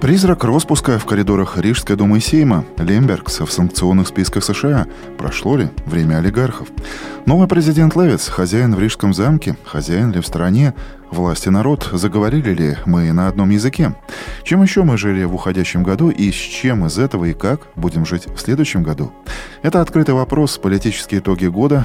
Призрак распуска в коридорах Рижской думы и Сейма. Лембергс в санкционных списках США. Прошло ли время олигархов? Новый президент Левиц, хозяин в Рижском замке, хозяин ли в стране? Власти народ, заговорили ли мы на одном языке? Чем еще мы жили в уходящем году и с чем из этого и как будем жить в следующем году? Это открытый вопрос, политические итоги года.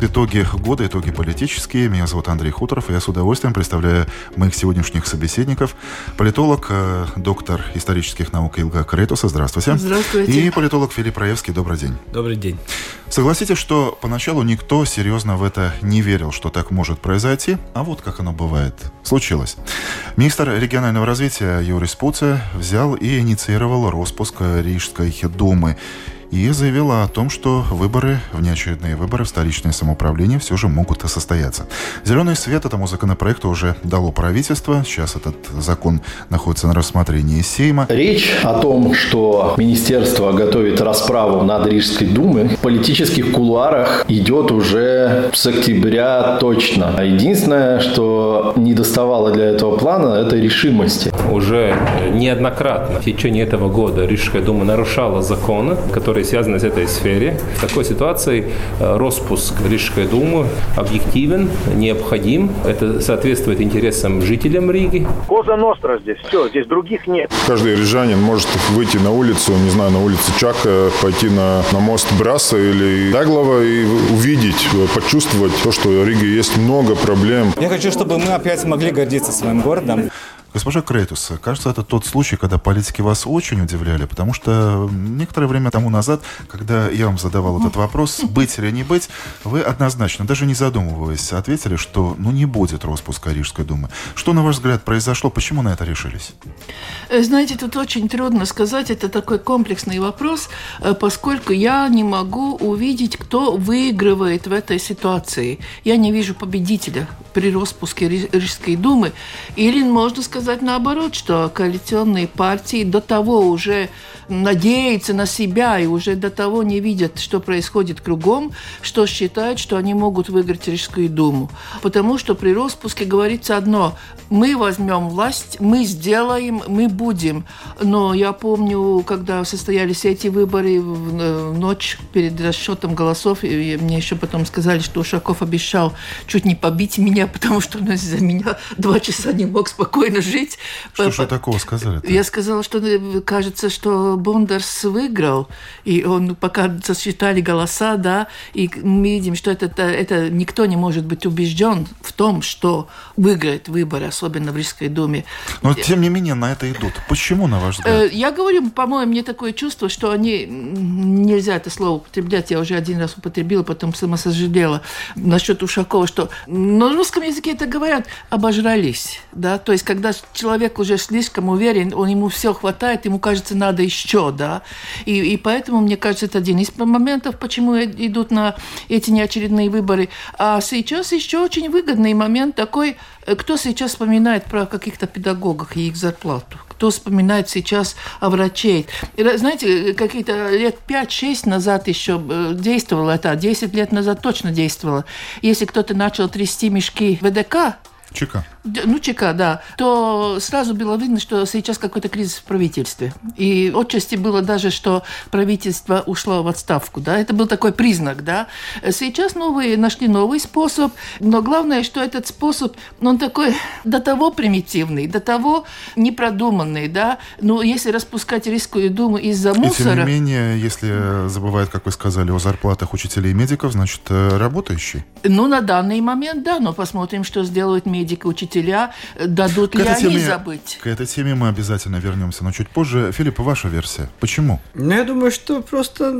Итоги года, итоги политические. Меня зовут Андрей Хуторов, и я с удовольствием представляю моих сегодняшних собеседников. Политолог, э, доктор исторических наук Илга Кретуса. Здравствуйте. Здравствуйте. И политолог Филипп Раевский. Добрый день. Добрый день. Согласитесь, что поначалу никто серьезно в это не верил, что так может произойти, а вот как оно бывает. Случилось. Министр регионального развития Юрий Спуце взял и инициировал распуск Рижской думы и заявила о том, что выборы, внеочередные выборы в столичное самоуправление все же могут состояться. Зеленый свет этому законопроекту уже дало правительство. Сейчас этот закон находится на рассмотрении Сейма. Речь о том, что министерство готовит расправу над Рижской думой, в политических кулуарах идет уже с октября точно. Единственное, что не доставало для этого плана, это решимости. Уже неоднократно в течение этого года Рижская дума нарушала законы, которые которые связаны с этой сферой. В такой ситуации э, распуск Рижской думы объективен, необходим. Это соответствует интересам жителям Риги. Коза Ностра здесь. Все, здесь других нет. Каждый рижанин может выйти на улицу, не знаю, на улице Чака, пойти на, на мост Браса или Даглова и увидеть, почувствовать то, что в Риге есть много проблем. Я хочу, чтобы мы опять могли гордиться своим городом. Госпожа Крейтус, кажется, это тот случай, когда политики вас очень удивляли, потому что некоторое время тому назад, когда я вам задавал этот вопрос, быть или не быть, вы однозначно, даже не задумываясь, ответили, что ну не будет распуска Рижской думы. Что, на ваш взгляд, произошло? Почему на это решились? Э, знаете, тут очень трудно сказать, это такой комплексный вопрос, э, поскольку я не могу увидеть, кто выигрывает в этой ситуации. Я не вижу победителя при распуске Рижской думы. Или можно сказать, сказать наоборот, что коалиционные партии до того уже надеются на себя и уже до того не видят, что происходит кругом, что считают, что они могут выиграть Рижскую думу. Потому что при распуске говорится одно – мы возьмем власть, мы сделаем, мы будем. Но я помню, когда состоялись эти выборы в ночь перед расчетом голосов, и мне еще потом сказали, что Ушаков обещал чуть не побить меня, потому что он из-за меня два часа не мог спокойно жить. Что же такого сказали? -то? Я сказала, что э, кажется, что Бондарс выиграл, и он пока сосчитали голоса, да, и мы видим, что это, это никто не может быть убежден в том, что выиграет выборы, особенно в Рижской думе. Но тем не менее на это идут. Почему, на ваш взгляд? Э, я говорю, по-моему, мне такое чувство, что они, нельзя это слово употреблять, я уже один раз употребила, потом сама сожалела насчет Ушакова, что на русском языке это говорят, обожрались, да, то есть когда человек уже слишком уверен, он ему все хватает, ему кажется, надо еще, да, и, и поэтому, мне кажется, это один из моментов, почему идут на эти неочередные выборы. А сейчас еще очень выгодный момент такой, э, кто сейчас вспоминает про каких-то педагогов и их зарплату? Кто вспоминает сейчас о врачей? Знаете, какие-то лет 5-6 назад еще э, действовало это, 10 лет назад точно действовало. Если кто-то начал трясти мешки ВДК, ЧК. Ну, ЧК, да. То сразу было видно, что сейчас какой-то кризис в правительстве. И отчасти было даже, что правительство ушло в отставку, да. Это был такой признак, да. Сейчас новые нашли новый способ, но главное, что этот способ, он такой до того примитивный, до того непродуманный, да. Ну, если распускать Рижскую думу из-за мусора... И тем не менее, если забывают, как вы сказали, о зарплатах учителей и медиков, значит, э, работающие. Ну, на данный момент, да, но посмотрим, что сделают медики, учителя учителя, дадут ли они теме, забыть. К этой теме мы обязательно вернемся, но чуть позже. Филипп, ваша версия. Почему? Ну, я думаю, что просто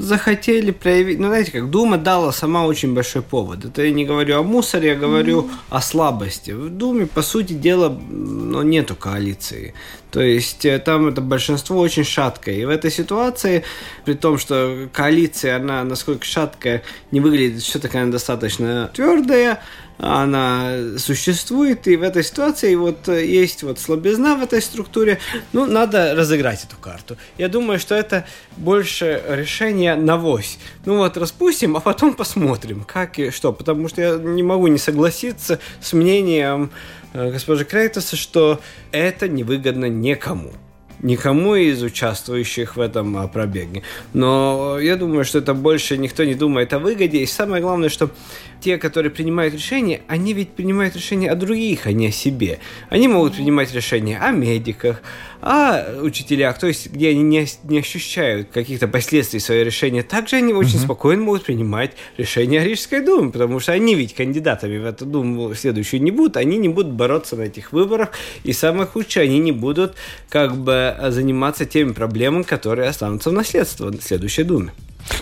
захотели проявить... Ну, знаете, как Дума дала сама очень большой повод. Это я не говорю о мусоре, я говорю mm. о слабости. В Думе, по сути дела, ну, нету коалиции. То есть э, там это большинство очень шаткое. И в этой ситуации, при том, что коалиция, она насколько шаткая, не выглядит, такая она достаточно твердая, она существует, и в этой ситуации вот э, есть вот слабизна в этой структуре, ну, надо разыграть эту карту. Я думаю, что это больше решение на вось. Ну вот, распустим, а потом посмотрим, как и что, потому что я не могу не согласиться с мнением э, госпожи Крейтоса, что это невыгодно никому никому из участвующих в этом а, пробеге. Но я думаю, что это больше никто не думает о выгоде. И самое главное, что те, которые принимают решения, они ведь принимают решения о других, а не о себе. Они могут принимать решения о медиках, о учителях, то есть где они не, не ощущают каких-то последствий своего решения. Также они очень mm-hmm. спокойно могут принимать решения о Рижской думе, потому что они ведь кандидатами в эту думу следующую не будут, они не будут бороться на этих выборах, и самое худшее, они не будут как бы заниматься теми проблемами, которые останутся в наследство в следующей думе.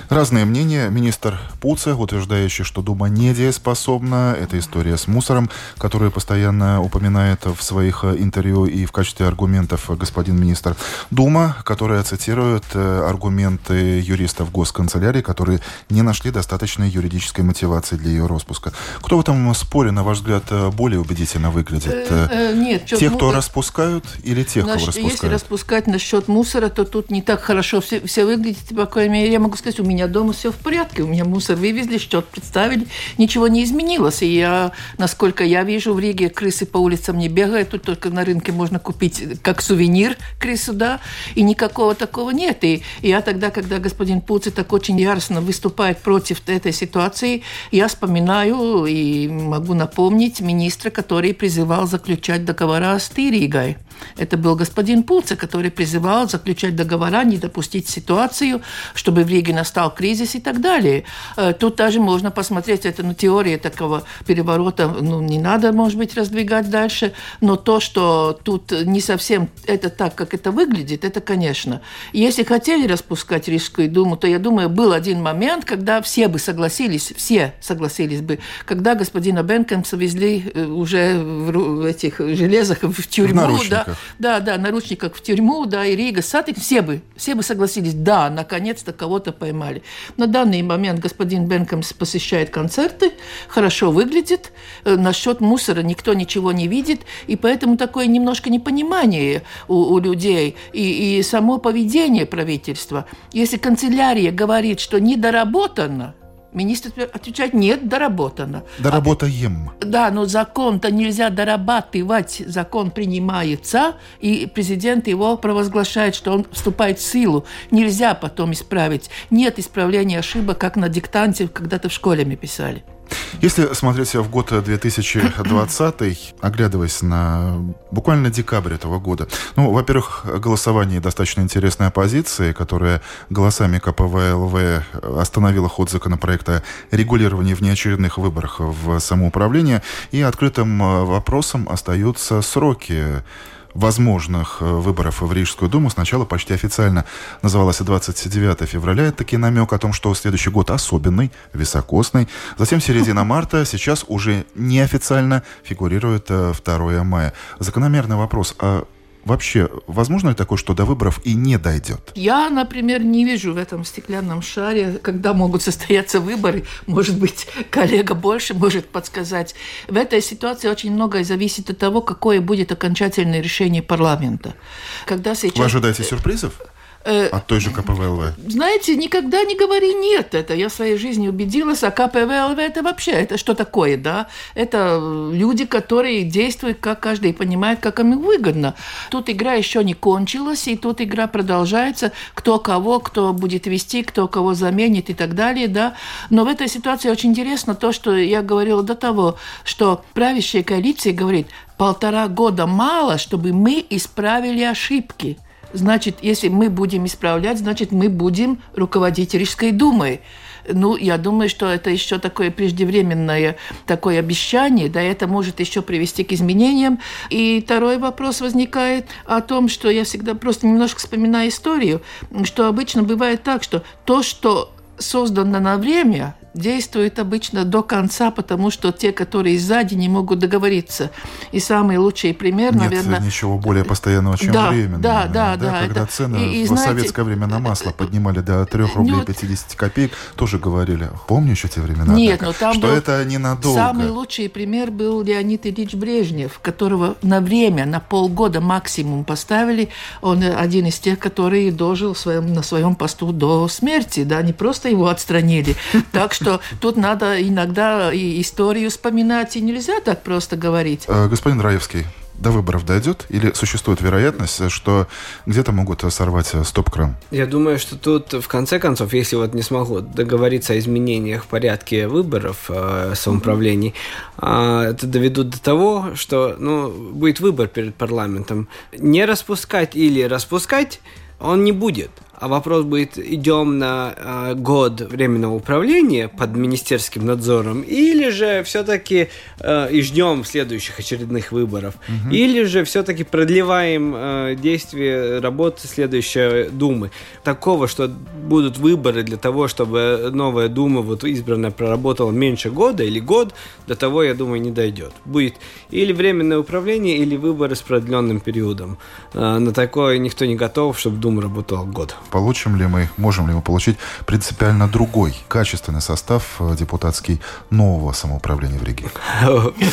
Разные мнения. Министр Пуце, утверждающий, что Дума недееспособна. Это история с мусором, которую постоянно упоминает в своих э, интервью и в качестве аргументов господин министр. Дума, которая цитирует э, аргументы юристов госканцелярии, которые не нашли достаточной юридической мотивации для ее распуска. Кто в этом споре, на ваш взгляд, э, более убедительно выглядит? Нет. Те, кто распускают или тех, кого распускают? Если распускать насчет мусора, то тут не так хорошо все, все выглядит. По крайней мере, я могу сказать, у меня дома все в порядке, у меня мусор вывезли, счет представили, ничего не изменилось. И я, насколько я вижу, в Риге крысы по улицам не бегают, тут только на рынке можно купить как сувенир крысу, да, и никакого такого нет. И я тогда, когда господин Пуци так очень яростно выступает против этой ситуации, я вспоминаю и могу напомнить министра, который призывал заключать договора с Ригой. Это был господин Пуца, который призывал заключать договора, не допустить ситуацию, чтобы в Риге настал кризис и так далее. Э, тут даже можно посмотреть, это ну, теория такого переворота, ну, не надо, может быть, раздвигать дальше, но то, что тут не совсем это так, как это выглядит, это, конечно. Если хотели распускать Рижскую думу, то, я думаю, был один момент, когда все бы согласились, все согласились бы, когда господина Бенкемса везли э, уже в этих железах в тюрьму, в да, да, да, наручниках в тюрьму, да, и Рига, Сатик, все бы, все бы согласились, да, наконец-то кого-то поймали. На данный момент господин Бенкомс посещает концерты, хорошо выглядит, э, насчет мусора никто ничего не видит, и поэтому такое немножко непонимание у, у людей и, и само поведение правительства. Если канцелярия говорит, что недоработано, Министр отвечает, нет, доработано. Доработаем. А, да, но закон-то нельзя дорабатывать. Закон принимается, и президент его провозглашает, что он вступает в силу. Нельзя потом исправить. Нет исправления ошибок, как на диктанте когда-то в школе мы писали. Если смотреть в год 2020, оглядываясь на буквально декабрь этого года, ну, во-первых, голосование достаточно интересной оппозиции, которая голосами КПВЛВ остановила ход законопроекта регулирования внеочередных выборах в самоуправление, и открытым вопросом остаются сроки возможных э, выборов в Рижскую думу сначала почти официально называлось 29 февраля. Это таки намек о том, что следующий год особенный, високосный. Затем середина марта, сейчас уже неофициально фигурирует 2 э, мая. Закономерный вопрос, а вообще возможно ли такое, что до выборов и не дойдет? Я, например, не вижу в этом стеклянном шаре, когда могут состояться выборы. Может быть, коллега больше может подсказать. В этой ситуации очень многое зависит от того, какое будет окончательное решение парламента. Когда сейчас... Вы ожидаете сюрпризов? Э, От той же КПВЛВ? Знаете, никогда не говори «нет». Это я в своей жизни убедилась. А КПВЛВ – это вообще, это что такое, да? Это люди, которые действуют, как каждый понимает, как им выгодно. Тут игра еще не кончилась, и тут игра продолжается. Кто кого, кто будет вести, кто кого заменит и так далее, да? Но в этой ситуации очень интересно то, что я говорила до того, что правящая коалиция говорит, полтора года мало, чтобы мы исправили ошибки. Значит, если мы будем исправлять, значит, мы будем руководить Рижской думой. Ну, я думаю, что это еще такое преждевременное такое обещание, да, это может еще привести к изменениям. И второй вопрос возникает о том, что я всегда просто немножко вспоминаю историю, что обычно бывает так, что то, что создано на время, действует обычно до конца, потому что те, которые сзади, не могут договориться. И самый лучший пример, Нет наверное... ничего более постоянного, чем да, время. Да, да, да. Когда это... цены и, и, в знаете, советское время на масло поднимали до 3 рублей Нет. 50 копеек, тоже говорили, помню еще те времена, Нет, так, но там что был это ненадолго. Самый лучший пример был Леонид Ильич Брежнев, которого на время, на полгода максимум поставили. Он один из тех, который дожил своем, на своем посту до смерти, да, не просто его отстранили. Так что тут надо иногда и историю вспоминать, и нельзя так просто говорить. Э, Господин Раевский, до выборов дойдет? Или существует вероятность, что где-то могут сорвать э, стоп-кран? Я думаю, что тут, в конце концов, если вот не смогу договориться о изменениях в порядке выборов э, самоуправлений, э, это доведут до того, что ну, будет выбор перед парламентом. Не распускать или распускать он не будет. А вопрос будет, идем на э, год временного управления под министерским надзором, или же все-таки э, и ждем следующих очередных выборов, Мгм. или же все-таки продлеваем э, действие работы следующей Думы. Такого, что будут выборы для того, чтобы новая Дума, вот избранная, проработала меньше года или год, до того, я думаю, не дойдет. Будет или временное управление, или выборы с продленным периодом. Э, на такое никто не готов, чтобы Дума работала год. Получим ли мы, можем ли мы получить принципиально другой, качественный состав э, депутатский нового самоуправления в Риге?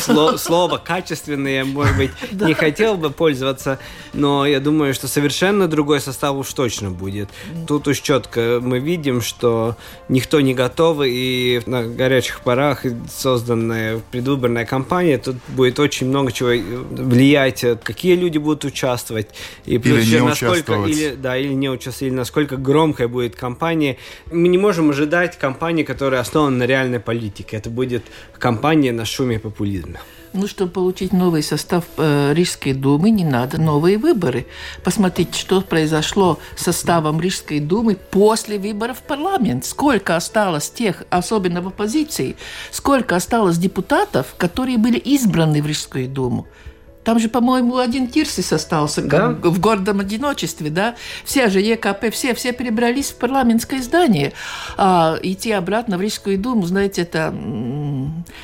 Сло- Слово качественное, может быть, не хотел бы пользоваться, но я думаю, что совершенно другой состав уж точно будет. Тут уж четко мы видим, что никто не готов, и на горячих парах созданная предвыборная кампания, тут будет очень много чего влиять, какие люди будут участвовать, и плюс Или еще не насколько, участвовать. или, да, или не участвовать, или насколько громкая будет кампания. Мы не можем ожидать кампании, которая основана на реальной политике. Это будет кампания на шуме и популизме. Ну, чтобы получить новый состав э, Рижской думы, не надо новые выборы. Посмотрите, что произошло с составом Рижской думы после выборов в парламент. Сколько осталось тех, особенно в оппозиции, сколько осталось депутатов, которые были избраны в Рижскую думу. Там же, по-моему, один Кирсис остался Да. в гордом одиночестве, да? Все же ЕКП, все, все перебрались в парламентское здание. А идти обратно в Рижскую думу, знаете, это...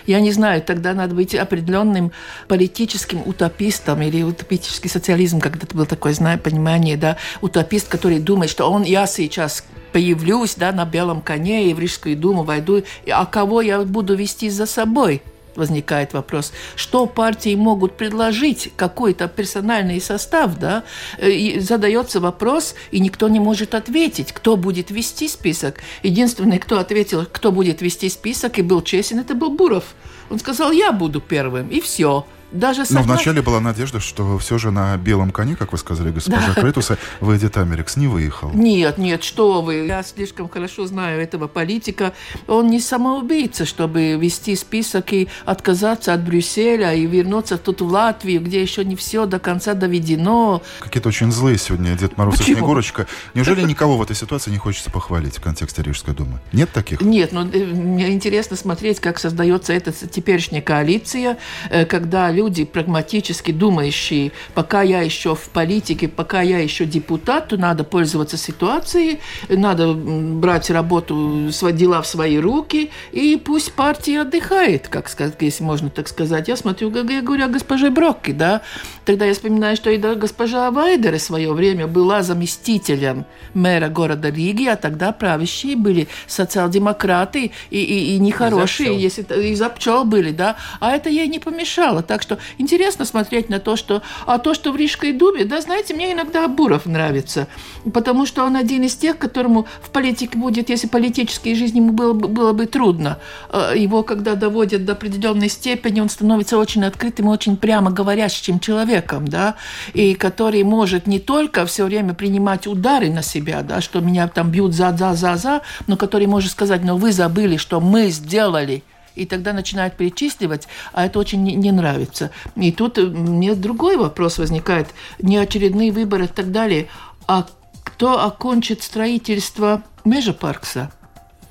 Я не знаю, тогда надо быть определенным политическим утопистом или утопический социализм, это было такое, знаю, понимание, да? Утопист, который думает, что он, я сейчас появлюсь, да, на белом коне и в Рижскую думу войду, а кого я буду вести за собой? Возникает вопрос, что партии могут предложить какой-то персональный состав, да, и задается вопрос, и никто не может ответить, кто будет вести список. Единственный, кто ответил, кто будет вести список и был честен, это был Буров. Он сказал, я буду первым, и все. Даже Но согла- вначале была надежда, что все же на белом коне, как вы сказали, госпожа Да. Кретуса, выйдет Америкс. Не выехал. Нет, нет, что вы. Я слишком хорошо знаю этого политика. Он не самоубийца, чтобы вести список и отказаться от Брюсселя и вернуться тут в Латвию, где еще не все до конца доведено. Какие-то очень злые сегодня Дед Мороз и Почему? Снегурочка. Неужели никого в этой ситуации не хочется похвалить в контексте Рижской думы? Нет таких? Нет, но э, мне интересно смотреть, как создается эта теперешняя коалиция, э, когда люди прагматически думающие, пока я еще в политике, пока я еще депутат, то надо пользоваться ситуацией, надо брать работу, свои дела в свои руки, и пусть партия отдыхает, как сказать, если можно так сказать. Я смотрю, как я говорю о госпоже Брокке, да, тогда я вспоминаю, что и госпожа Вайдер в свое время была заместителем мэра города Риги, а тогда правящие были социал-демократы и, и, и нехорошие, И за если из-за пчел были, да, а это ей не помешало. Так что интересно смотреть на то, что... А то, что в Рижской думе, да, знаете, мне иногда Буров нравится, потому что он один из тех, которому в политике будет, если политической жизни ему было, бы- было бы трудно, э, его когда доводят до определенной степени, он становится очень открытым и очень прямо говорящим человеком, да, и который может не только все время принимать удары на себя, да, что меня там бьют за-за-за-за, но который может сказать, но вы забыли, что мы сделали, и тогда начинает перечисливать, а это очень не, не нравится. И тут э, мне другой вопрос возникает, не очередные выборы и так далее, а кто окончит строительство Межапаркса?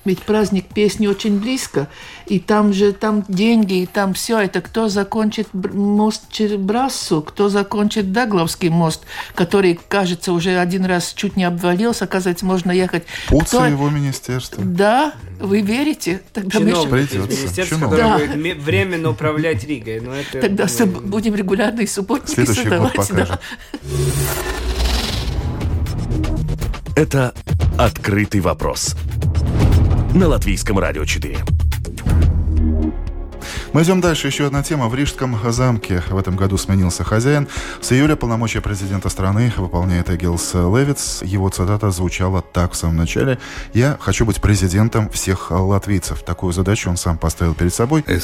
Ведь праздник песни очень близко, и там же там деньги, и там все. Это кто закончит мост через Брассу, кто закончит Дагловский мост, который, кажется, уже один раз чуть не обвалился, оказывается, можно ехать. Пуца кто... его министерство. Да, вы верите? Тогда Чиновник, мы... Министерство, которое да. будет временно управлять Ригой. Но это, Тогда мы... будем регулярные субботники Следующий создавать. Год покажет. Да. Это «Открытый вопрос» на Латвийском радио 4. Мы идем дальше. Еще одна тема. В Рижском замке в этом году сменился хозяин. С июля полномочия президента страны выполняет Эгилс Левиц. Его цитата звучала так в самом начале. «Я хочу быть президентом всех латвийцев». Такую задачу он сам поставил перед собой. Э,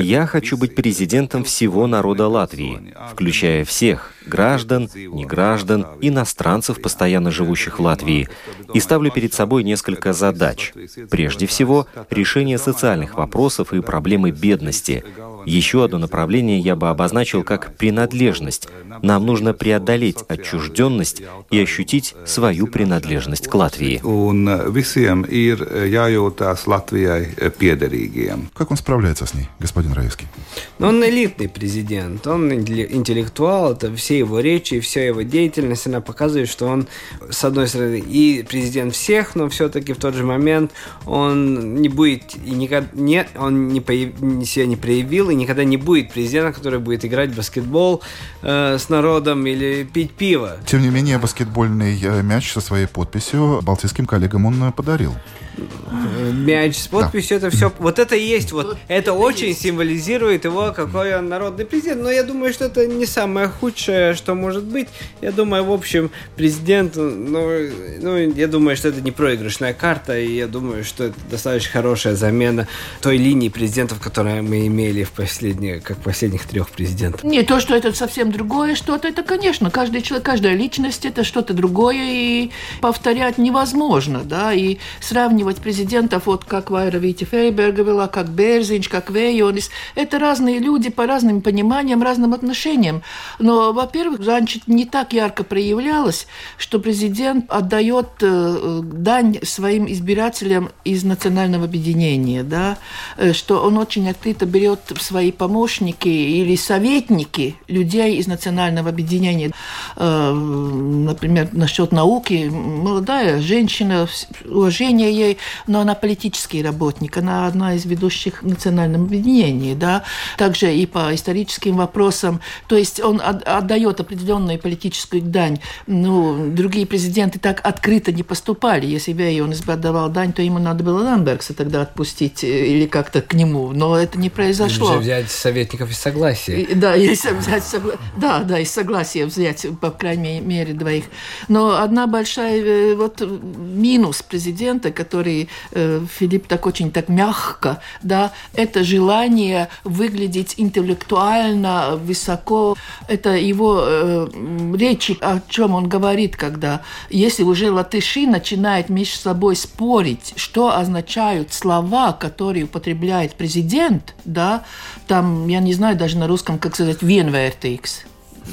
Я хочу быть президентом всего народа Латвии, включая всех граждан, неграждан, иностранцев, постоянно живущих в Латвии, и ставлю перед собой несколько задач. Прежде всего, решение социальных вопросов и проблемы бедности. Еще одно направление я бы обозначил как принадлежность. Нам нужно преодолеть отчужденность и ощутить свою принадлежность к Латвии. Как он справляется с ней, господин Раевский? Ну, он элитный президент, он интеллектуал, это все его речи и вся его деятельность, она показывает, что он, с одной стороны, и президент всех, но все-таки в тот же момент он не будет и никогда не, он не появ, себя не проявил и никогда не будет президентом, который будет играть в баскетбол э, с народом или пить пиво. Тем не менее, баскетбольный э, мяч со своей подписью балтийским коллегам он э, подарил. Мяч с подписью, да. это все, вот это и есть, вот это очень символизирует его, какой он народный президент. Но я думаю, что это не самое худшее, что может быть. Я думаю, в общем, президент, ну, ну я думаю, что это не проигрышная карта, и я думаю, что это достаточно хорошая замена той линии президентов, которые мы имели в последние, как последних трех президентов. Не то, что это совсем другое что-то, это, конечно, каждый человек, каждая личность, это что-то другое, и повторять невозможно, да, и сравнивать президентов, вот как Вайра Вити Фейберга как Берзинч, как Вейонис, это разные люди по разным пониманиям, разным отношениям. Но, во-первых, раньше не так ярко проявлялось, что президент отдает дань своим избирателям из национального объединения, да, что он очень открыто берет свои помощники или советники людей из национального объединения. Например, насчет науки, молодая женщина, уважение ей, но она политический работник, она одна из ведущих в национальном объединении, да, также и по историческим вопросам, то есть он отдает определенную политическую дань. Ну, другие президенты так открыто не поступали. Если бы он отдавал дань, то ему надо было Ламбергса тогда отпустить э, или как-то к нему, но это не произошло. Или взять советников из согласия. Да, если взять согла... да, да, из согласия взять, по крайней мере, двоих. Но одна большая э, вот минус президента, который э, Филипп так очень так мягко, да, это желание выглядеть интеллектуально высоко. Это его э, речи, о чем он говорит, когда если уже латыши начинают между собой спорить, что означают слова, которые употребляет президент, да, там, я не знаю даже на русском, как сказать, vienvērtīgs.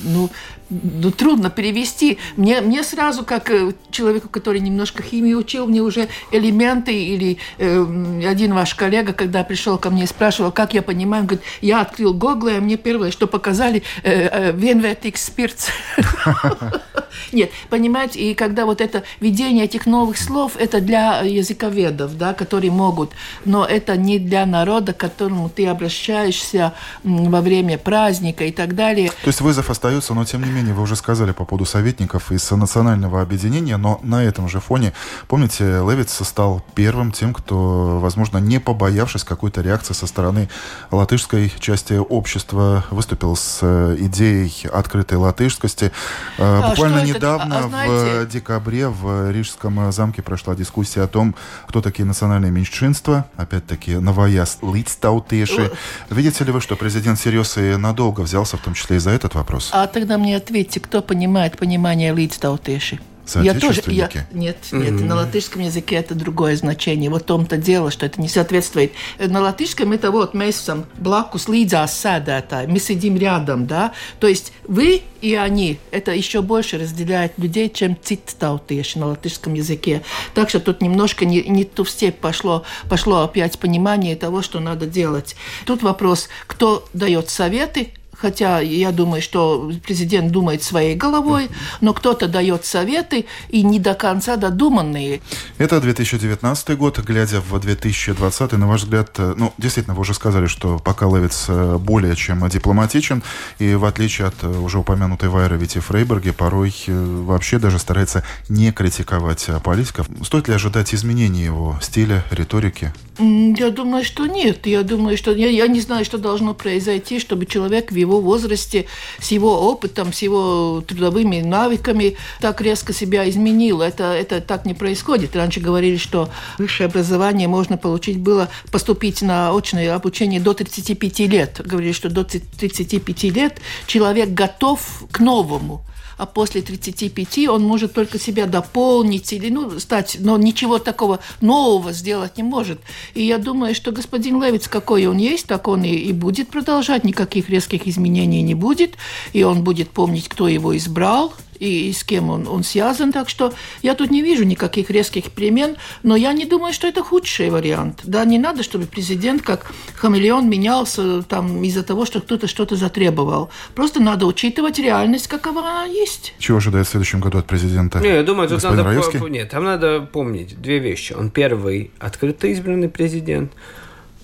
Ну, ну, трудно перевести. Мне, мне сразу, как э, человеку, который немножко химию учил, мне уже элементы или э, один ваш коллега, когда пришел ко мне и спрашивал, как я понимаю, он говорит, я открыл Google, и мне первое, что показали, э, э, спирт. Нет, понимаете, и когда вот это введение этих новых слов, это для языковедов, да, которые могут, но это не для народа, к которому ты обращаешься во время праздника и так далее. То есть вызов остается, но тем не менее вы уже сказали по поводу советников из национального объединения, но на этом же фоне, помните, Левиц стал первым тем, кто, возможно, не побоявшись какой-то реакции со стороны латышской части общества, выступил с э, идеей открытой латышскости. Э, а Буквально недавно, а, знаете... в декабре, в Рижском замке прошла дискуссия о том, кто такие национальные меньшинства. Опять-таки, новояз лицтаутеши. Видите ли вы, что президент всерьез и надолго взялся, в том числе и за этот вопрос? А тогда мне ответьте, кто понимает понимание лицтаутеши? Я тоже, я, нет, нет, mm-hmm. на латышском языке это другое значение. Вот в том-то дело, что это не соответствует. На латышском это вот мы сам блакус līdzās сēdētāji, мы сидим рядом, да. То есть вы и они, это еще больше разделяет людей, чем циттаутеши на латышском языке. Так что тут немножко не, не ту степь пошло, пошло опять понимание того, что надо делать. Тут вопрос, кто дает советы, хотя я думаю, что президент думает своей головой, но кто-то дает советы и не до конца додуманные. Это 2019 год, глядя в 2020, на ваш взгляд, э, ну, действительно, вы уже сказали, что пока Левиц э, более чем дипломатичен, и в отличие от э, уже упомянутой Вайра Вити Фрейберги, порой вообще даже старается не критиковать политиков. Стоит ли ожидать изменений его стиля, риторики? Я думаю, что нет. Я думаю, что я, я не знаю, что должно произойти, чтобы человек в его возрасте, с его опытом, с его трудовыми навыками так резко себя изменил. Это, это так не происходит. Раньше говорили, что высшее образование можно получить было поступить на очное обучение до 35 лет. Говорили, что до 35 лет человек готов к новому а после 35 он может только себя дополнить или ну, стать, но ничего такого нового сделать не может. И я думаю, что господин Левиц, какой он есть, так он и, и будет продолжать, никаких резких изменений не будет, и он будет помнить, кто его избрал, и, с кем он, он связан. Так что я тут не вижу никаких резких перемен, но я не думаю, что это худший вариант. Да, не надо, чтобы президент как хамелеон менялся там из-за того, что кто-то что-то затребовал. Просто надо учитывать реальность, какова она есть. Чего ожидает в следующем году от президента? Не, я думаю, тут надо... Нет, там надо помнить две вещи. Он первый открыто избранный президент –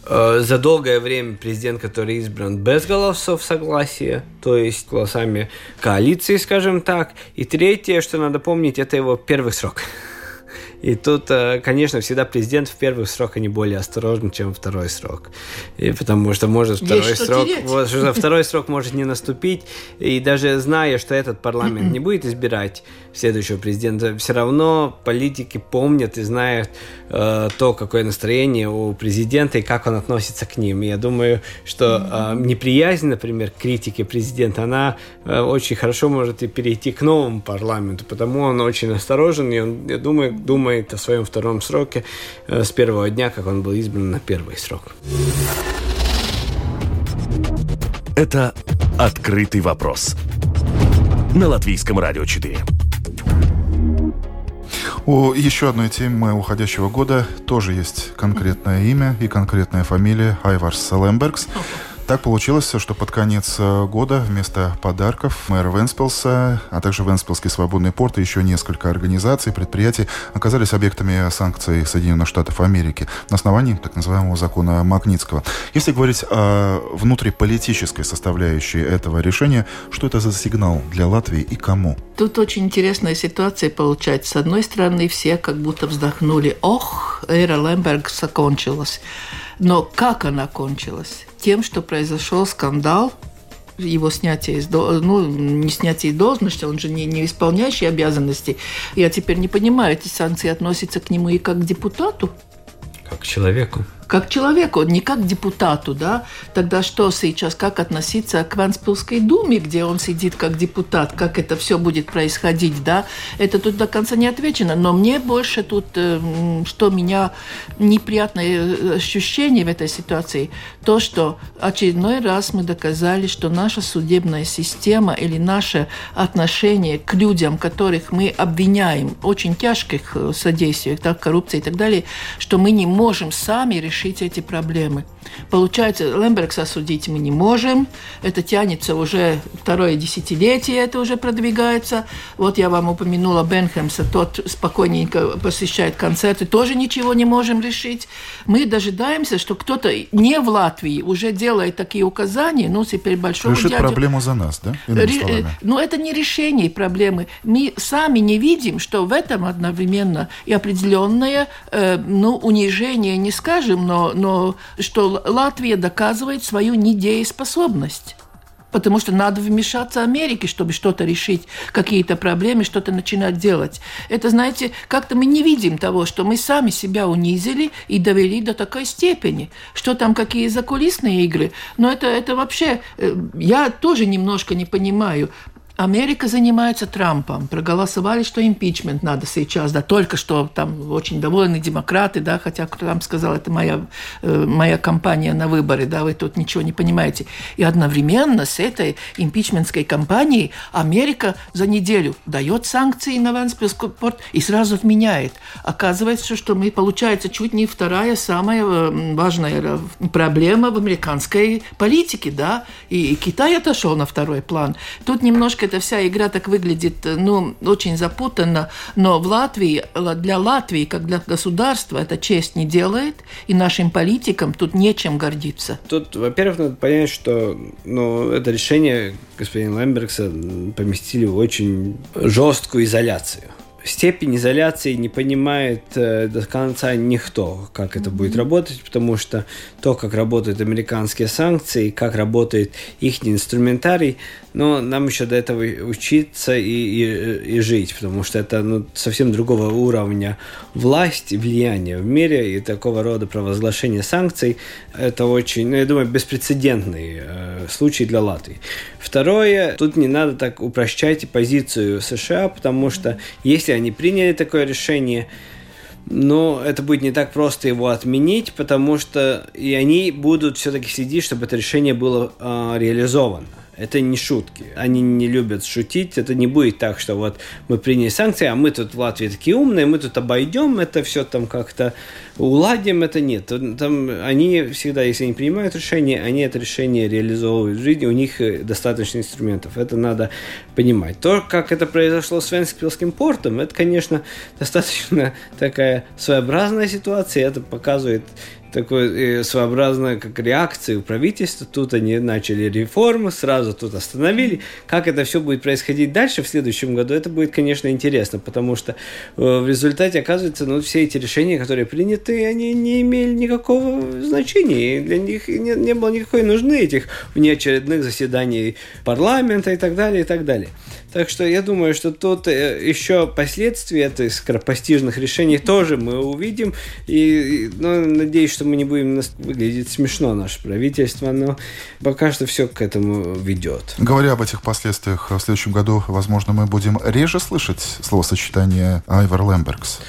за долгое время президент, который избран без голосов согласия, то есть голосами коалиции, скажем так. И третье, что надо помнить, это его первый срок. И тут, э, конечно, всегда президент в первый срок не более осторожен, чем второй срок. И потому что может второй Есть срок, вот, что второй срок может не наступить. И даже зная, что этот парламент не будет избирать следующего президента, все равно политики помнят и знают э, то, какое настроение у президента и как он относится к ним. И я думаю, что э, неприязнь, например, критики президента, она э, очень хорошо может и перейти к новому парламенту, потому он очень осторожен, и он, я думаю, думает думает о своем втором сроке э, с первого дня, как он был избран на первый срок. Это «Открытый вопрос» на Латвийском радио 4. У еще одной темы уходящего года тоже есть конкретное имя и конкретная фамилия Айварс Лембергс. Так получилось, что под конец э, года вместо подарков мэр Венспилса, а также Венспилский свободный порт и еще несколько организаций, предприятий оказались объектами санкций Соединенных Штатов Америки на основании так называемого закона Магнитского. Если говорить о внутриполитической составляющей этого решения, что это за сигнал для Латвии и кому? Тут очень интересная ситуация получается. С одной стороны, все как будто вздохнули, ох, эра Лембергса кончилась. Но как она кончилась? Тем, что произошел скандал, его снятие из ну, не снятие из должности, он же не, не исполняющий обязанности. Я теперь не понимаю, эти санкции относятся к нему и как к депутату? Как к человеку как человеку, не как депутату, да, тогда что сейчас, как относиться к Ванспилской думе, где он сидит как депутат, как это все будет происходить, да, это тут до конца не отвечено, но мне больше тут, э, что меня неприятное э, ощущение в этой ситуации, то, что очередной раз мы доказали, что наша судебная система или наше отношение к людям, которых мы обвиняем очень тяжких э, содействиях, так, коррупции и так далее, что мы не можем сами решить решить эти проблемы. Получается, Лембергса осудить мы не можем. Это тянется уже второе десятилетие, это уже продвигается. Вот я вам упомянула Бенхемса, тот спокойненько посещает концерты, тоже ничего не можем решить. Мы дожидаемся, что кто-то не в Латвии уже делает такие указания, ну, теперь большому Решит дядю... проблему за нас, да? Ре... Ну, это не решение проблемы. Мы сами не видим, что в этом одновременно и определенное, э, ну, унижение, не скажем, но, но что Латвия доказывает свою недееспособность. Потому что надо вмешаться Америке, чтобы что-то решить, какие-то проблемы, что-то начинать делать. Это, знаете, как-то мы не видим того, что мы сами себя унизили и довели до такой степени. Что там, какие закулисные игры. Но это, это вообще... Э, я тоже немножко не понимаю. Америка занимается Трампом. Проголосовали, что импичмент надо сейчас, да, только что там очень довольны демократы, да, хотя Трамп сказал, это моя, э, моя кампания на выборы, да, вы тут ничего не понимаете. И одновременно с этой импичментской кампанией Америка за неделю дает санкции на Венспилский порт и сразу отменяет. Оказывается, что мы, получается, чуть не вторая самая э, важная проблема в американской политике, да, и Китай отошел на второй план. Тут немножко эта вся игра так выглядит, ну, очень запутанно, но в Латвии, для Латвии, как для государства, это честь не делает, и нашим политикам тут нечем гордиться. Тут, во-первых, надо понять, что ну, это решение господина Лембергса поместили в очень жесткую изоляцию степень изоляции не понимает э, до конца никто, как это будет работать, потому что то, как работают американские санкции, как работает их инструментарий, но нам еще до этого учиться и, и, и жить, потому что это ну, совсем другого уровня власть и влияние в мире, и такого рода провозглашение санкций, это очень, ну, я думаю, беспрецедентный э, случай для Латвии. Второе, тут не надо так упрощать позицию США, потому что если они приняли такое решение, но это будет не так просто его отменить, потому что и они будут все-таки следить, чтобы это решение было э, реализовано. Это не шутки. Они не любят шутить. Это не будет так, что вот мы приняли санкции, а мы тут в Латвии такие умные, мы тут обойдем это все там как-то уладим. Это нет. Там они всегда, если они принимают решение, они это решение реализовывают в жизни. У них э, достаточно инструментов. Это надо понимать. То, как это произошло с Венспилским портом, это, конечно, достаточно такая своеобразная ситуация. Это показывает такой э, своеобразная как реакция у правительства. Тут они начали реформы, сразу тут остановили. Как это все будет происходить дальше в следующем году, это будет, конечно, интересно, потому что э, в результате оказывается, ну, все эти решения, которые приняты, они не имели никакого значения. Для них не, не было никакой нужны этих внеочередных заседаний парламента и так далее, и так далее. Так что я думаю, что тут э, еще последствия этих скоропостижных решений тоже мы увидим. И ну, надеюсь, что мы не будем выглядеть смешно, наше правительство, но пока что все к этому ведет. Говоря об этих последствиях, в следующем году, возможно, мы будем реже слышать словосочетание Айвар Лембергс.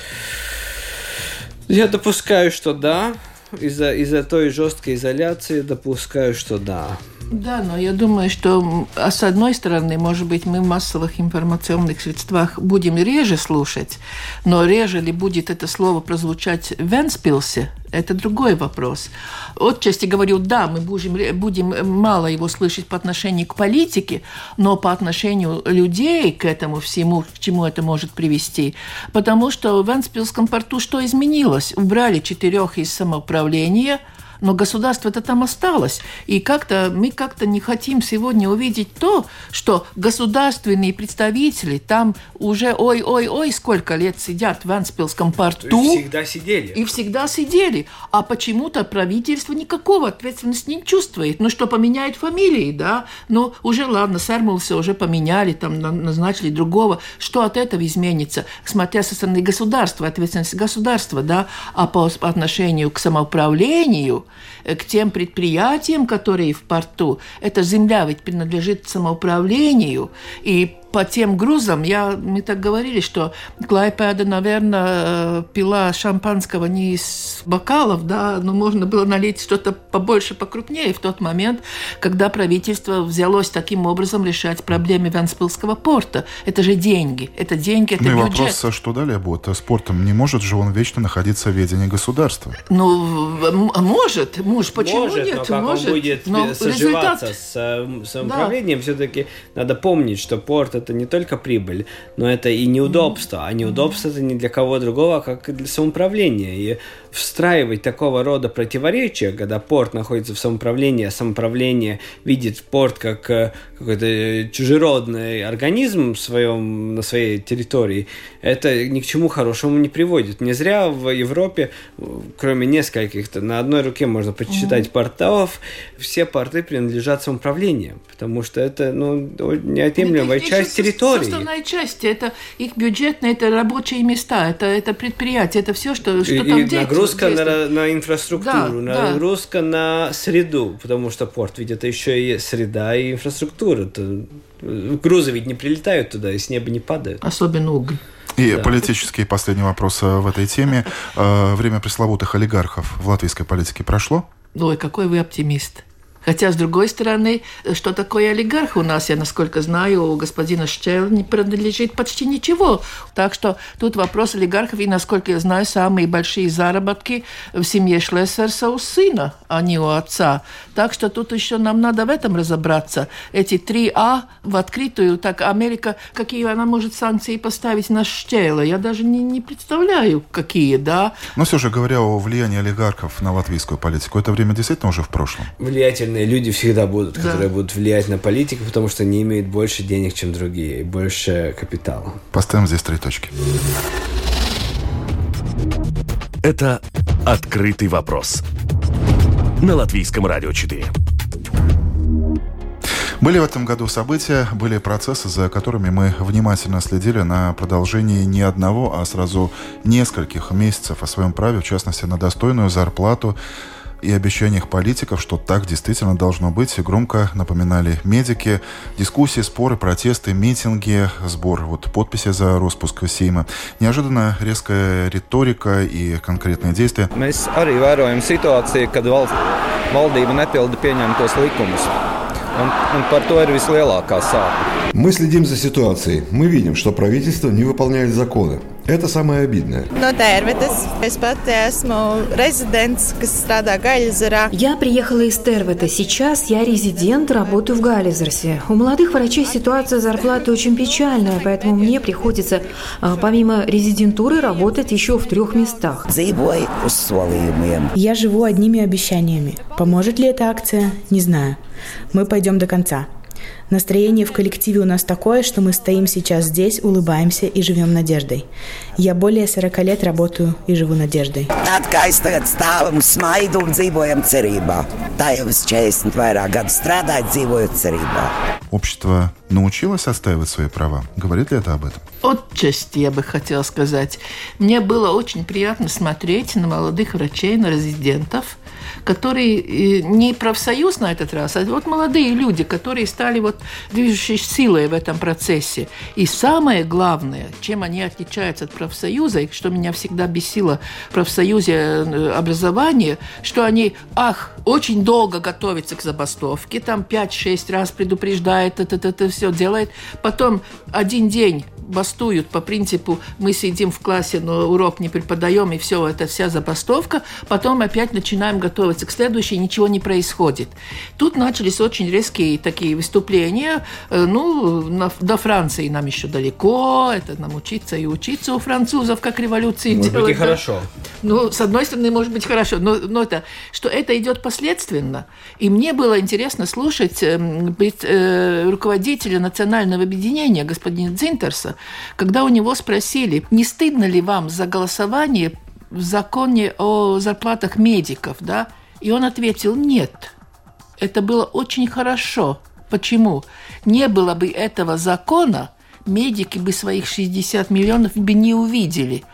Я допускаю, что да. Из-за из той жесткой изоляции допускаю, что да. Да, но я думаю, что а с одной стороны, может быть, мы в массовых информационных средствах будем реже слушать, но реже ли будет это слово прозвучать в Венспилсе, это другой вопрос. Отчасти говорю, да, мы будем, будем мало его слышать по отношению к политике, но по отношению людей к этому всему, к чему это может привести. Потому что в Венспилском порту что изменилось? Убрали четырех из самоуправления – но государство это там осталось. И как-то мы как-то не хотим сегодня увидеть то, что государственные представители там уже ой-ой-ой сколько лет сидят в Анспилском порту. И всегда сидели. И всегда сидели. А почему-то правительство никакого ответственности не чувствует. Ну что, поменяет фамилии, да? Ну уже ладно, Сэрмулса уже поменяли, там назначили другого. Что от этого изменится? Смотря со стороны государства, ответственность государства, да? А по отношению к самоуправлению, к тем предприятиям, которые в порту. Эта земля ведь принадлежит самоуправлению, и по тем грузам, я, мы так говорили, что Клайпеда, наверное, пила шампанского не из бокалов, да, но можно было налить что-то побольше, покрупнее в тот момент, когда правительство взялось таким образом решать проблемы Венспилского порта. Это же деньги, это деньги, это ну, бюджет. вопрос, а что далее будет? Спортом не может же он вечно находиться в ведении государства? Ну, может, муж, почему может, нет? Но как может, он будет но соживаться результат... с э, самоуправлением, да. все-таки надо помнить, что порт это не только прибыль, но это и неудобство. А неудобство это не для кого другого, как и для самоуправления. И встраивать такого рода противоречия, когда порт находится в самоуправлении, а самоуправление видит порт как э, какой-то чужеродный организм в своем, на своей территории, это ни к чему хорошему не приводит. Не зря в Европе, кроме нескольких, на одной руке можно почитать mm-hmm. портов, все порты принадлежат самоуправлению, потому что это ну, неотъемлемая часть территории. Составная часть, это их бюджетные, это рабочие места, это, это предприятия, это все, что, что и, там и деятельность нагрузка 200. на, на инфраструктуру, Да, нагрузка на среду, потому что порт ведь это еще и среда и инфраструктура. Это, э, грузы ведь не прилетают туда и с неба не падают. Особенно уголь. И политический последний вопрос э, в этой теме. Э, Время пресловутых олигархов в латвийской политике прошло? Ой, какой вы оптимист. Хотя, с другой стороны, что такое олигарх у нас, я, насколько знаю, у господина Щел не принадлежит почти ничего. Так что тут вопрос олигархов, и, насколько я знаю, самые большие заработки в семье Шлессерса у сына, а не у отца. Так что тут еще нам надо в этом разобраться. Эти 3А в открытую, так Америка, какие она может санкции поставить на Щела, я даже не, не представляю, какие, да. Но все же, говоря о влиянии олигархов на латвийскую политику, это время действительно уже в прошлом. Влиятельные люди всегда будут, Да. которые будут влиять на политику, потому что они имеют больше денег, чем другие, и больше капитала. Поставим здесь три точки. Это «Открытый вопрос» на Латвийском радио 4. Были в этом году события, были процессы, за которыми мы внимательно следили на продолжении не одного, а сразу нескольких месяцев о своем праве, в частности, на достойную зарплату и обещаниях политиков, что так действительно должно быть, громко напоминали медики. Дискуссии, споры, протесты, митинги, сбор вот, подписи за распуск Сейма. Неожиданно резкая риторика и конкретные действия. Mēs arī vērojam situāciju, kad valsts valdība nepilda pieņemtos likumus. Un, un par to ir vislielākā sāpe. Мы следим за ситуацией. Мы видим, что правительство не выполняет законы. Это самое обидное. No. Es pati esmu rezidents, kas strādā Gaļzerā. Я приехала из Тервета. Сейчас я резидент, работаю в Галлизерсе. У молодых врачей ситуация зарплаты очень печальная, поэтому мне приходится а, помимо резидентуры работать еще в трех местах. Я живу одними обещаниями. Поможет ли эта акция? Не знаю. Мы пойдем до конца. Настроение в коллективе у нас такое, что мы стоим сейчас здесь, улыбаемся и живем надеждой. Я более 40 лет работаю и живу надеждой. Es tagad stāvu un smaidu un dzīvojam cerībā. Tā jau es 40 vairāk gadu strādāju, dzīvojot cerībā. Общество научилось отстаивать свои права. Говорит ли это об этом? Отчасти, я бы хотела сказать. Мне было очень приятно смотреть на молодых врачей, на резидентов, которые э, не профсоюз на этот раз, а вот молодые люди, которые стали вот движущей силой в этом процессе. И самое главное, чем они отличаются от профсоюза, и что меня всегда бесило в профсоюзе э, образования, что они, ах, очень долго готовятся к забастовке, там 5-6 раз предупреждает, это, это, это все делает, потом один день бастуют по принципу мы сидим в классе, но урок не преподаем, и все, это вся забастовка. Потом опять начинаем готовиться к следующей, ничего не происходит. Тут начались очень резкие такие выступления. Э, Ну, на- до Франции нам еще далеко, это нам учиться и учиться у французов, как революции Может быть, делать. и да. хорошо. Ну, с одной стороны, может быть, хорошо, но, но это, что это идет последственно. И мне было интересно слушать эм, э, руководителя национального объединения, господина Дзинтерса, когда у него спросили, не стыдно ли вам за голосование в законе о зарплатах медиков, да? И он ответил, нет, это было очень хорошо. Почему? Не было бы этого закона, медики бы своих 60 миллионов бы не увидели.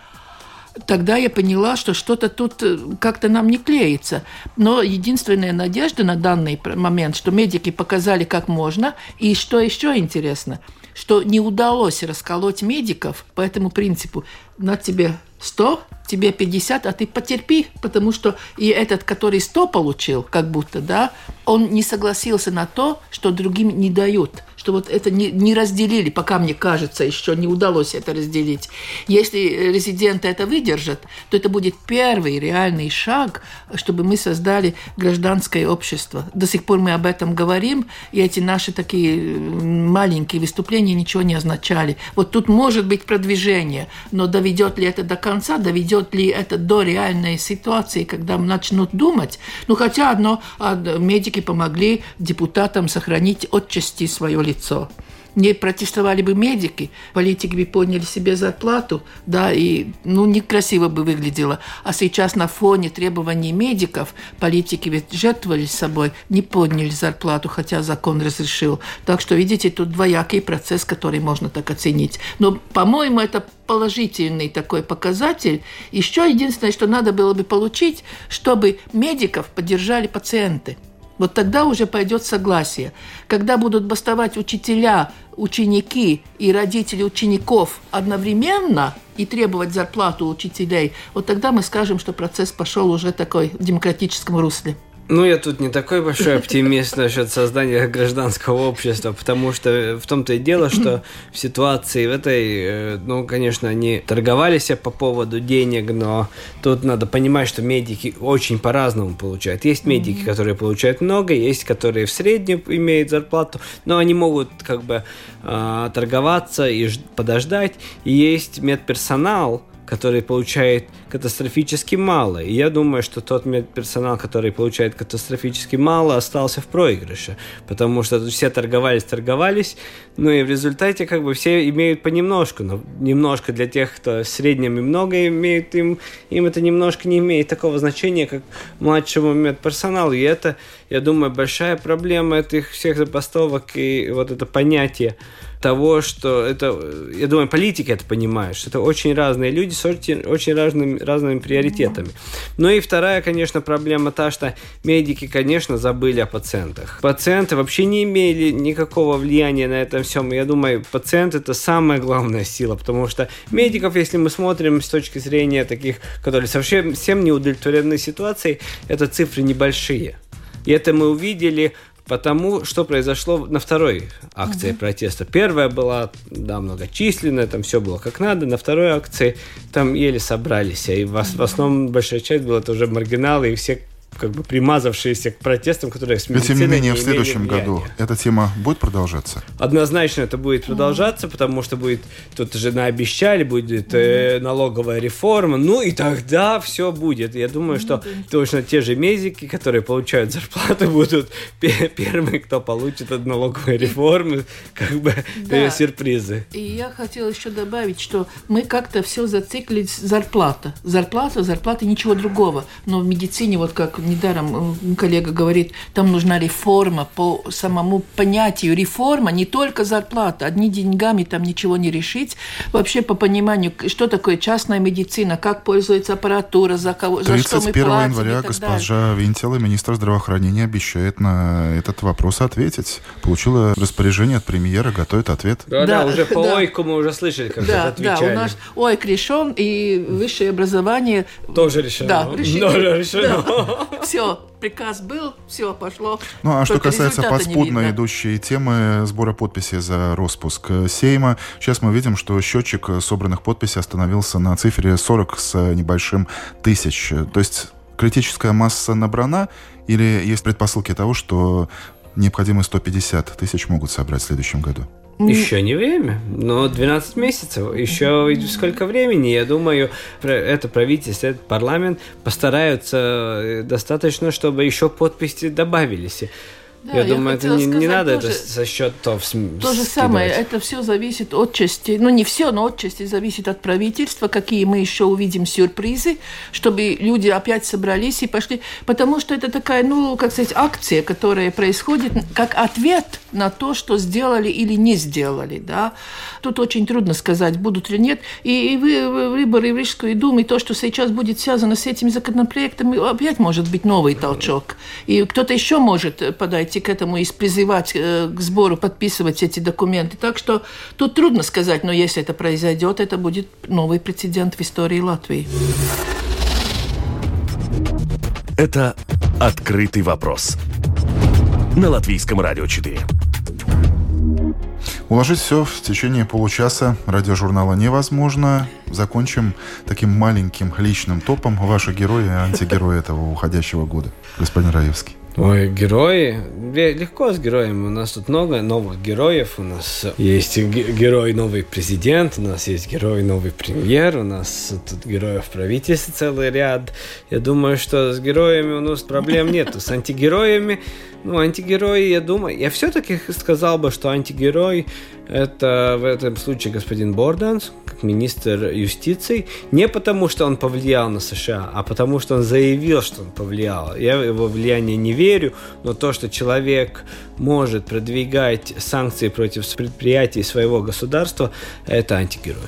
Тогда я поняла, что что-то тут э, как-то нам не клеится. Но единственная надежда на данный момент, что медики показали как можно. И что еще интересно, что не удалось расколоть медиков по этому принципу. На тебе 100, тебе 50, а ты потерпи, потому что и этот, который 100 получил, как будто, да, он не согласился на то, что другим не дают, что вот это не, не разделили, пока мне кажется, еще не удалось это разделить. Если резиденты это выдержат, то это будет первый реальный шаг, чтобы мы создали гражданское общество. До сих пор мы об этом говорим, и эти наши такие маленькие выступления ничего не означали. Вот тут может быть продвижение, но доведет ли это до конца, доведет ли это до реальной ситуации, когда начнут думать. Ну, хотя одно, а, медики помогли депутатам сохранить отчасти свое лицо. не протестовали бы медики, политики бы подняли себе зарплату, да, и, ну, некрасиво бы выглядело. А сейчас на фоне требований медиков политики ведь жертвовали собой, не подняли зарплату, хотя закон разрешил. Так что, видите, тут двоякий процесс, который можно так оценить. Но, по-моему, это положительный такой показатель. Еще единственное, что надо было бы получить, чтобы медиков поддержали пациенты. Вот тогда уже пойдет согласие. Когда будут бастовать учителя, ученики и родители учеников одновременно и требовать зарплату учителей, вот тогда мы скажем, что процесс пошел уже такой в демократическом русле. Ну, я тут не такой большой оптимист насчет создания гражданского общества, потому что в том-то и дело, что в ситуации в этой, э, ну, конечно, они торговались по поводу денег, но тут надо понимать, что медики очень по-разному получают. Есть медики, которые получают много, есть, которые в среднем имеют зарплату, но они могут как бы э, торговаться и подождать. И есть медперсонал, который получает катастрофически мало. И я думаю, что тот медперсонал, который получает катастрофически мало, остался в проигрыше, потому что все торговались, торговались, ну и в результате как бы все имеют понемножку, но немножко для тех, кто в среднем и много имеют, им, им это немножко не имеет такого значения, как младшему медперсоналу. И это, я думаю, большая проблема этих всех забастовок и вот это понятие того, что это, я думаю, политики это понимают, что это очень разные люди с очень, очень разными, разными приоритетами. Ну и вторая, конечно, проблема та, что медики, конечно, забыли о пациентах. Пациенты вообще не имели никакого влияния на этом всем. Я думаю, пациент это самая главная сила, потому что медиков, если мы смотрим с точки зрения таких, которые совсем всем не удовлетворены ситуацией, это цифры небольшие. И это мы увидели потому что произошло на второй акции угу. протеста. Первая была, да, многочисленная, там все было как надо. На второй акции там еле собрались. И в, в основном большая часть была тоже маргиналы, и все как бы примазавшиеся к протестам, которые с Но тем не менее, в следующем году эта тема будет продолжаться? Однозначно это будет продолжаться, потому что будет, тут же наобещали, будет э, налоговая реформа, ну и тогда все будет. Я думаю, mm-hmm. что точно те же мезики, которые получают зарплату, будут первыми, кто получит от налоговой реформы, как бы да. сюрпризы. И я хотела еще добавить, что мы как-то все зациклились зарплата. Зарплата, зарплата, ничего другого. Но в медицине, вот как недаром э, коллега говорит, там нужна реформа по самому понятию. Реформа не только зарплата. Одни деньгами там ничего не решить. Вообще по пониманию, что такое частная медицина, как пользуется аппаратура, за, кого, за что мы платим января госпожа Винтела, министр здравоохранения, обещает на этот вопрос ответить. Получила распоряжение от премьера, готовит ответ. Да, да, да уже по да. ОЙКу мы уже слышали, как да, это отвечали. Да, у нас ОЙК решен, и высшее образование... Тоже решено. Да, решено. Тоже решено. Да. Все, приказ был, все, пошло. Ну, а что касается подспудно идущей темы сбора подписей за распуск Сейма, сейчас мы видим, что счетчик собранных подписей остановился на цифре 40 с небольшим тысяч. То есть критическая масса набрана или есть предпосылки того, что необходимые 150 тысяч могут собрать в следующем году? Еще не время, но 12 месяцев. Еще сколько времени, я думаю, это правительство, этот парламент постараются э, достаточно, чтобы еще подписи добавились. Да, я, я думаю, это не, не надо тоже, это со счетов То же самое, это все зависит от части, ну не все, но от части зависит от правительства, какие мы еще увидим сюрпризы, чтобы люди опять собрались и пошли, потому что это такая, ну, как сказать, акция, которая происходит как ответ на то, что сделали или не сделали, да. Тут очень трудно сказать, будут или нет. И, и вы, выборы в Рижскую Думу, и то, что сейчас будет связано с этими законопроектами, опять может быть новый толчок. И кто-то еще может подать подойти к этому и призывать э, к сбору, подписывать эти документы. Так что тут трудно сказать, но если это произойдет, это будет новый прецедент в истории Латвии. Это «Открытый вопрос» на Латвийском радио 4. Уложить все в течение получаса радиожурнала невозможно. Закончим таким маленьким личным топом ваши герои и антигерои этого уходящего года. Господин Раевский. Ой, герои. Легко с героями. У нас тут много новых героев. У нас есть герой новый президент, у нас есть герой новый премьер, у нас тут героев правительства целый ряд. Я думаю, что с героями у нас проблем нет. С антигероями ну, антигерои, я думаю, я все-таки сказал бы, что антигерой это в этом случае господин Борданс, как министр юстиции, не потому, что он повлиял на США, а потому, что он заявил, что он повлиял. Я в его влияние не верю, но то, что человек может продвигать санкции против предприятий своего государства, это антигерой.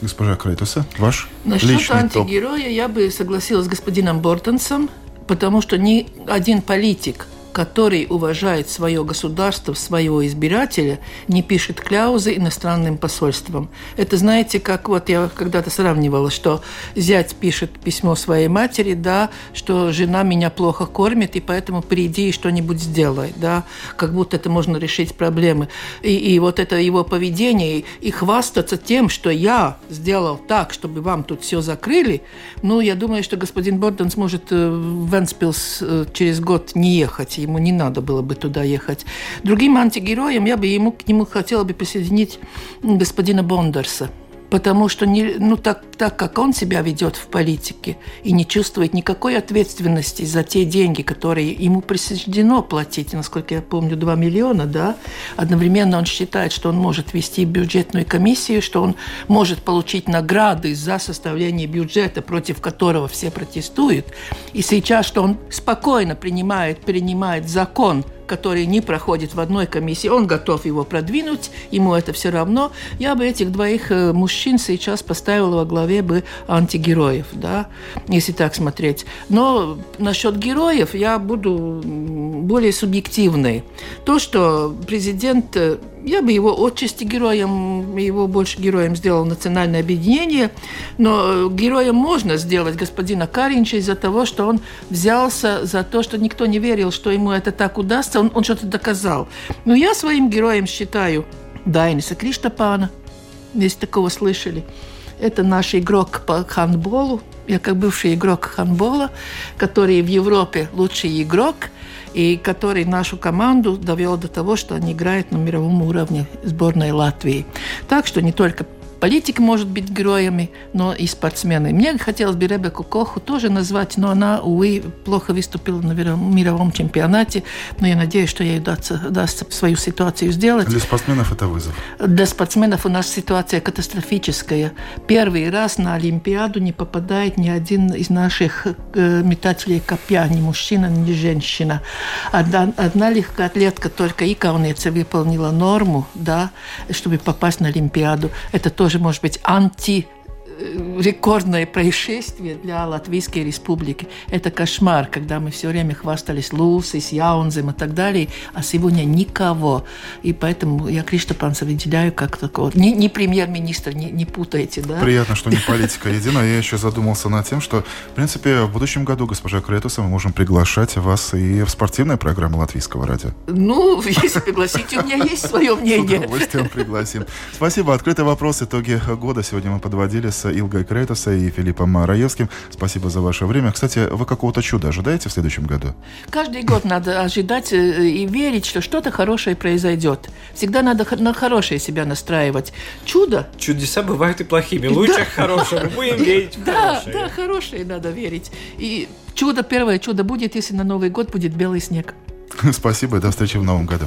Госпожа Крейтуса, ваш Насчет личный антигероя топ. я бы согласилась с господином Бортонсом, потому что ни один политик – который уважает свое государство, своего избирателя, не пишет кляузы иностранным посольствам. Это знаете, как вот я когда-то сравнивала, что зять пишет письмо своей матери, да, что жена меня плохо кормит, и поэтому приди и что-нибудь сделай, да, как будто это можно решить проблемы. И, и вот это его поведение, и хвастаться тем, что я сделал так, чтобы вам тут все закрыли, ну, я думаю, что господин Борден сможет э, в Венспилс э, через год не ехать ему не надо было бы туда ехать. Другим антигероем я бы ему, к нему хотела бы присоединить господина Бондерса потому что не, ну, так, так как он себя ведет в политике и не чувствует никакой ответственности за те деньги, которые ему присуждено платить, насколько я помню, 2 миллиона, да, одновременно он считает, что он может вести бюджетную комиссию, что он может получить награды за составление бюджета, против которого все протестуют, и сейчас, что он спокойно принимает, принимает закон, который не проходит в одной комиссии, он готов его продвинуть, ему это все равно. Я бы этих двоих э, мужчин сейчас поставила во главе бы антигероев, да, если так смотреть. Но насчет героев я буду более субъективной. То, что президент э, я бы его отчасти героем, его больше героем сделал национальное объединение, но героем можно сделать господина Каринча из-за того, что он взялся за то, что никто не верил, что ему это так удастся, он, он что-то доказал. Но я своим героем считаю Дайниса Криштопана, если такого слышали. Это наш игрок по хандболу, я как бывший игрок хандбола, который в Европе лучший игрок – и который нашу команду довел до того, что они играют на мировом уровне сборной Латвии. Так что не только Политик может быть героями, но и спортсмены. Мне хотелось бы Ребекку Коху тоже назвать, но она, увы, плохо выступила на мировом чемпионате. Но я надеюсь, что ей удастся, удастся свою ситуацию сделать. Для спортсменов это вызов. Для спортсменов у нас ситуация катастрофическая. Первый раз на Олимпиаду не попадает ни один из наших э, метателей копья, ни мужчина, ни женщина. Одна, одна легкоатлетка только и Кауница выполнила норму, да, чтобы попасть на Олимпиаду. Это тоже тоже может быть анти рекордное происшествие для Латвийской Республики. Это кошмар, когда мы все время хвастались Лусис, Яунзем и так далее, а сегодня никого. И поэтому я Криштопанца выделяю как такого. Не, не премьер-министр, не, не путайте, да? Приятно, что не политика единая. Я еще задумался над тем, что, в принципе, в будущем году, госпожа Кретуса, мы можем приглашать вас и в спортивные программы Латвийского радио. Ну, если пригласите, у меня есть свое мнение. С удовольствием пригласим. Спасибо. Открытый вопрос. Итоги года сегодня мы подводили с Илгой Крейтоса и Филиппом Раевским. Спасибо за ваше время. Кстати, вы какого-то чуда ожидаете в следующем году? Каждый год надо ожидать э, и верить, что что-то хорошее произойдет. Всегда надо на хорошее себя настраивать. Чудо... Чудеса бывают и плохими. Лучше да. хорошее. Мы будем верить в да, Да, хорошее надо верить. И чудо, первое чудо будет, если на Новый год будет белый снег. Спасибо и до встречи в новом году.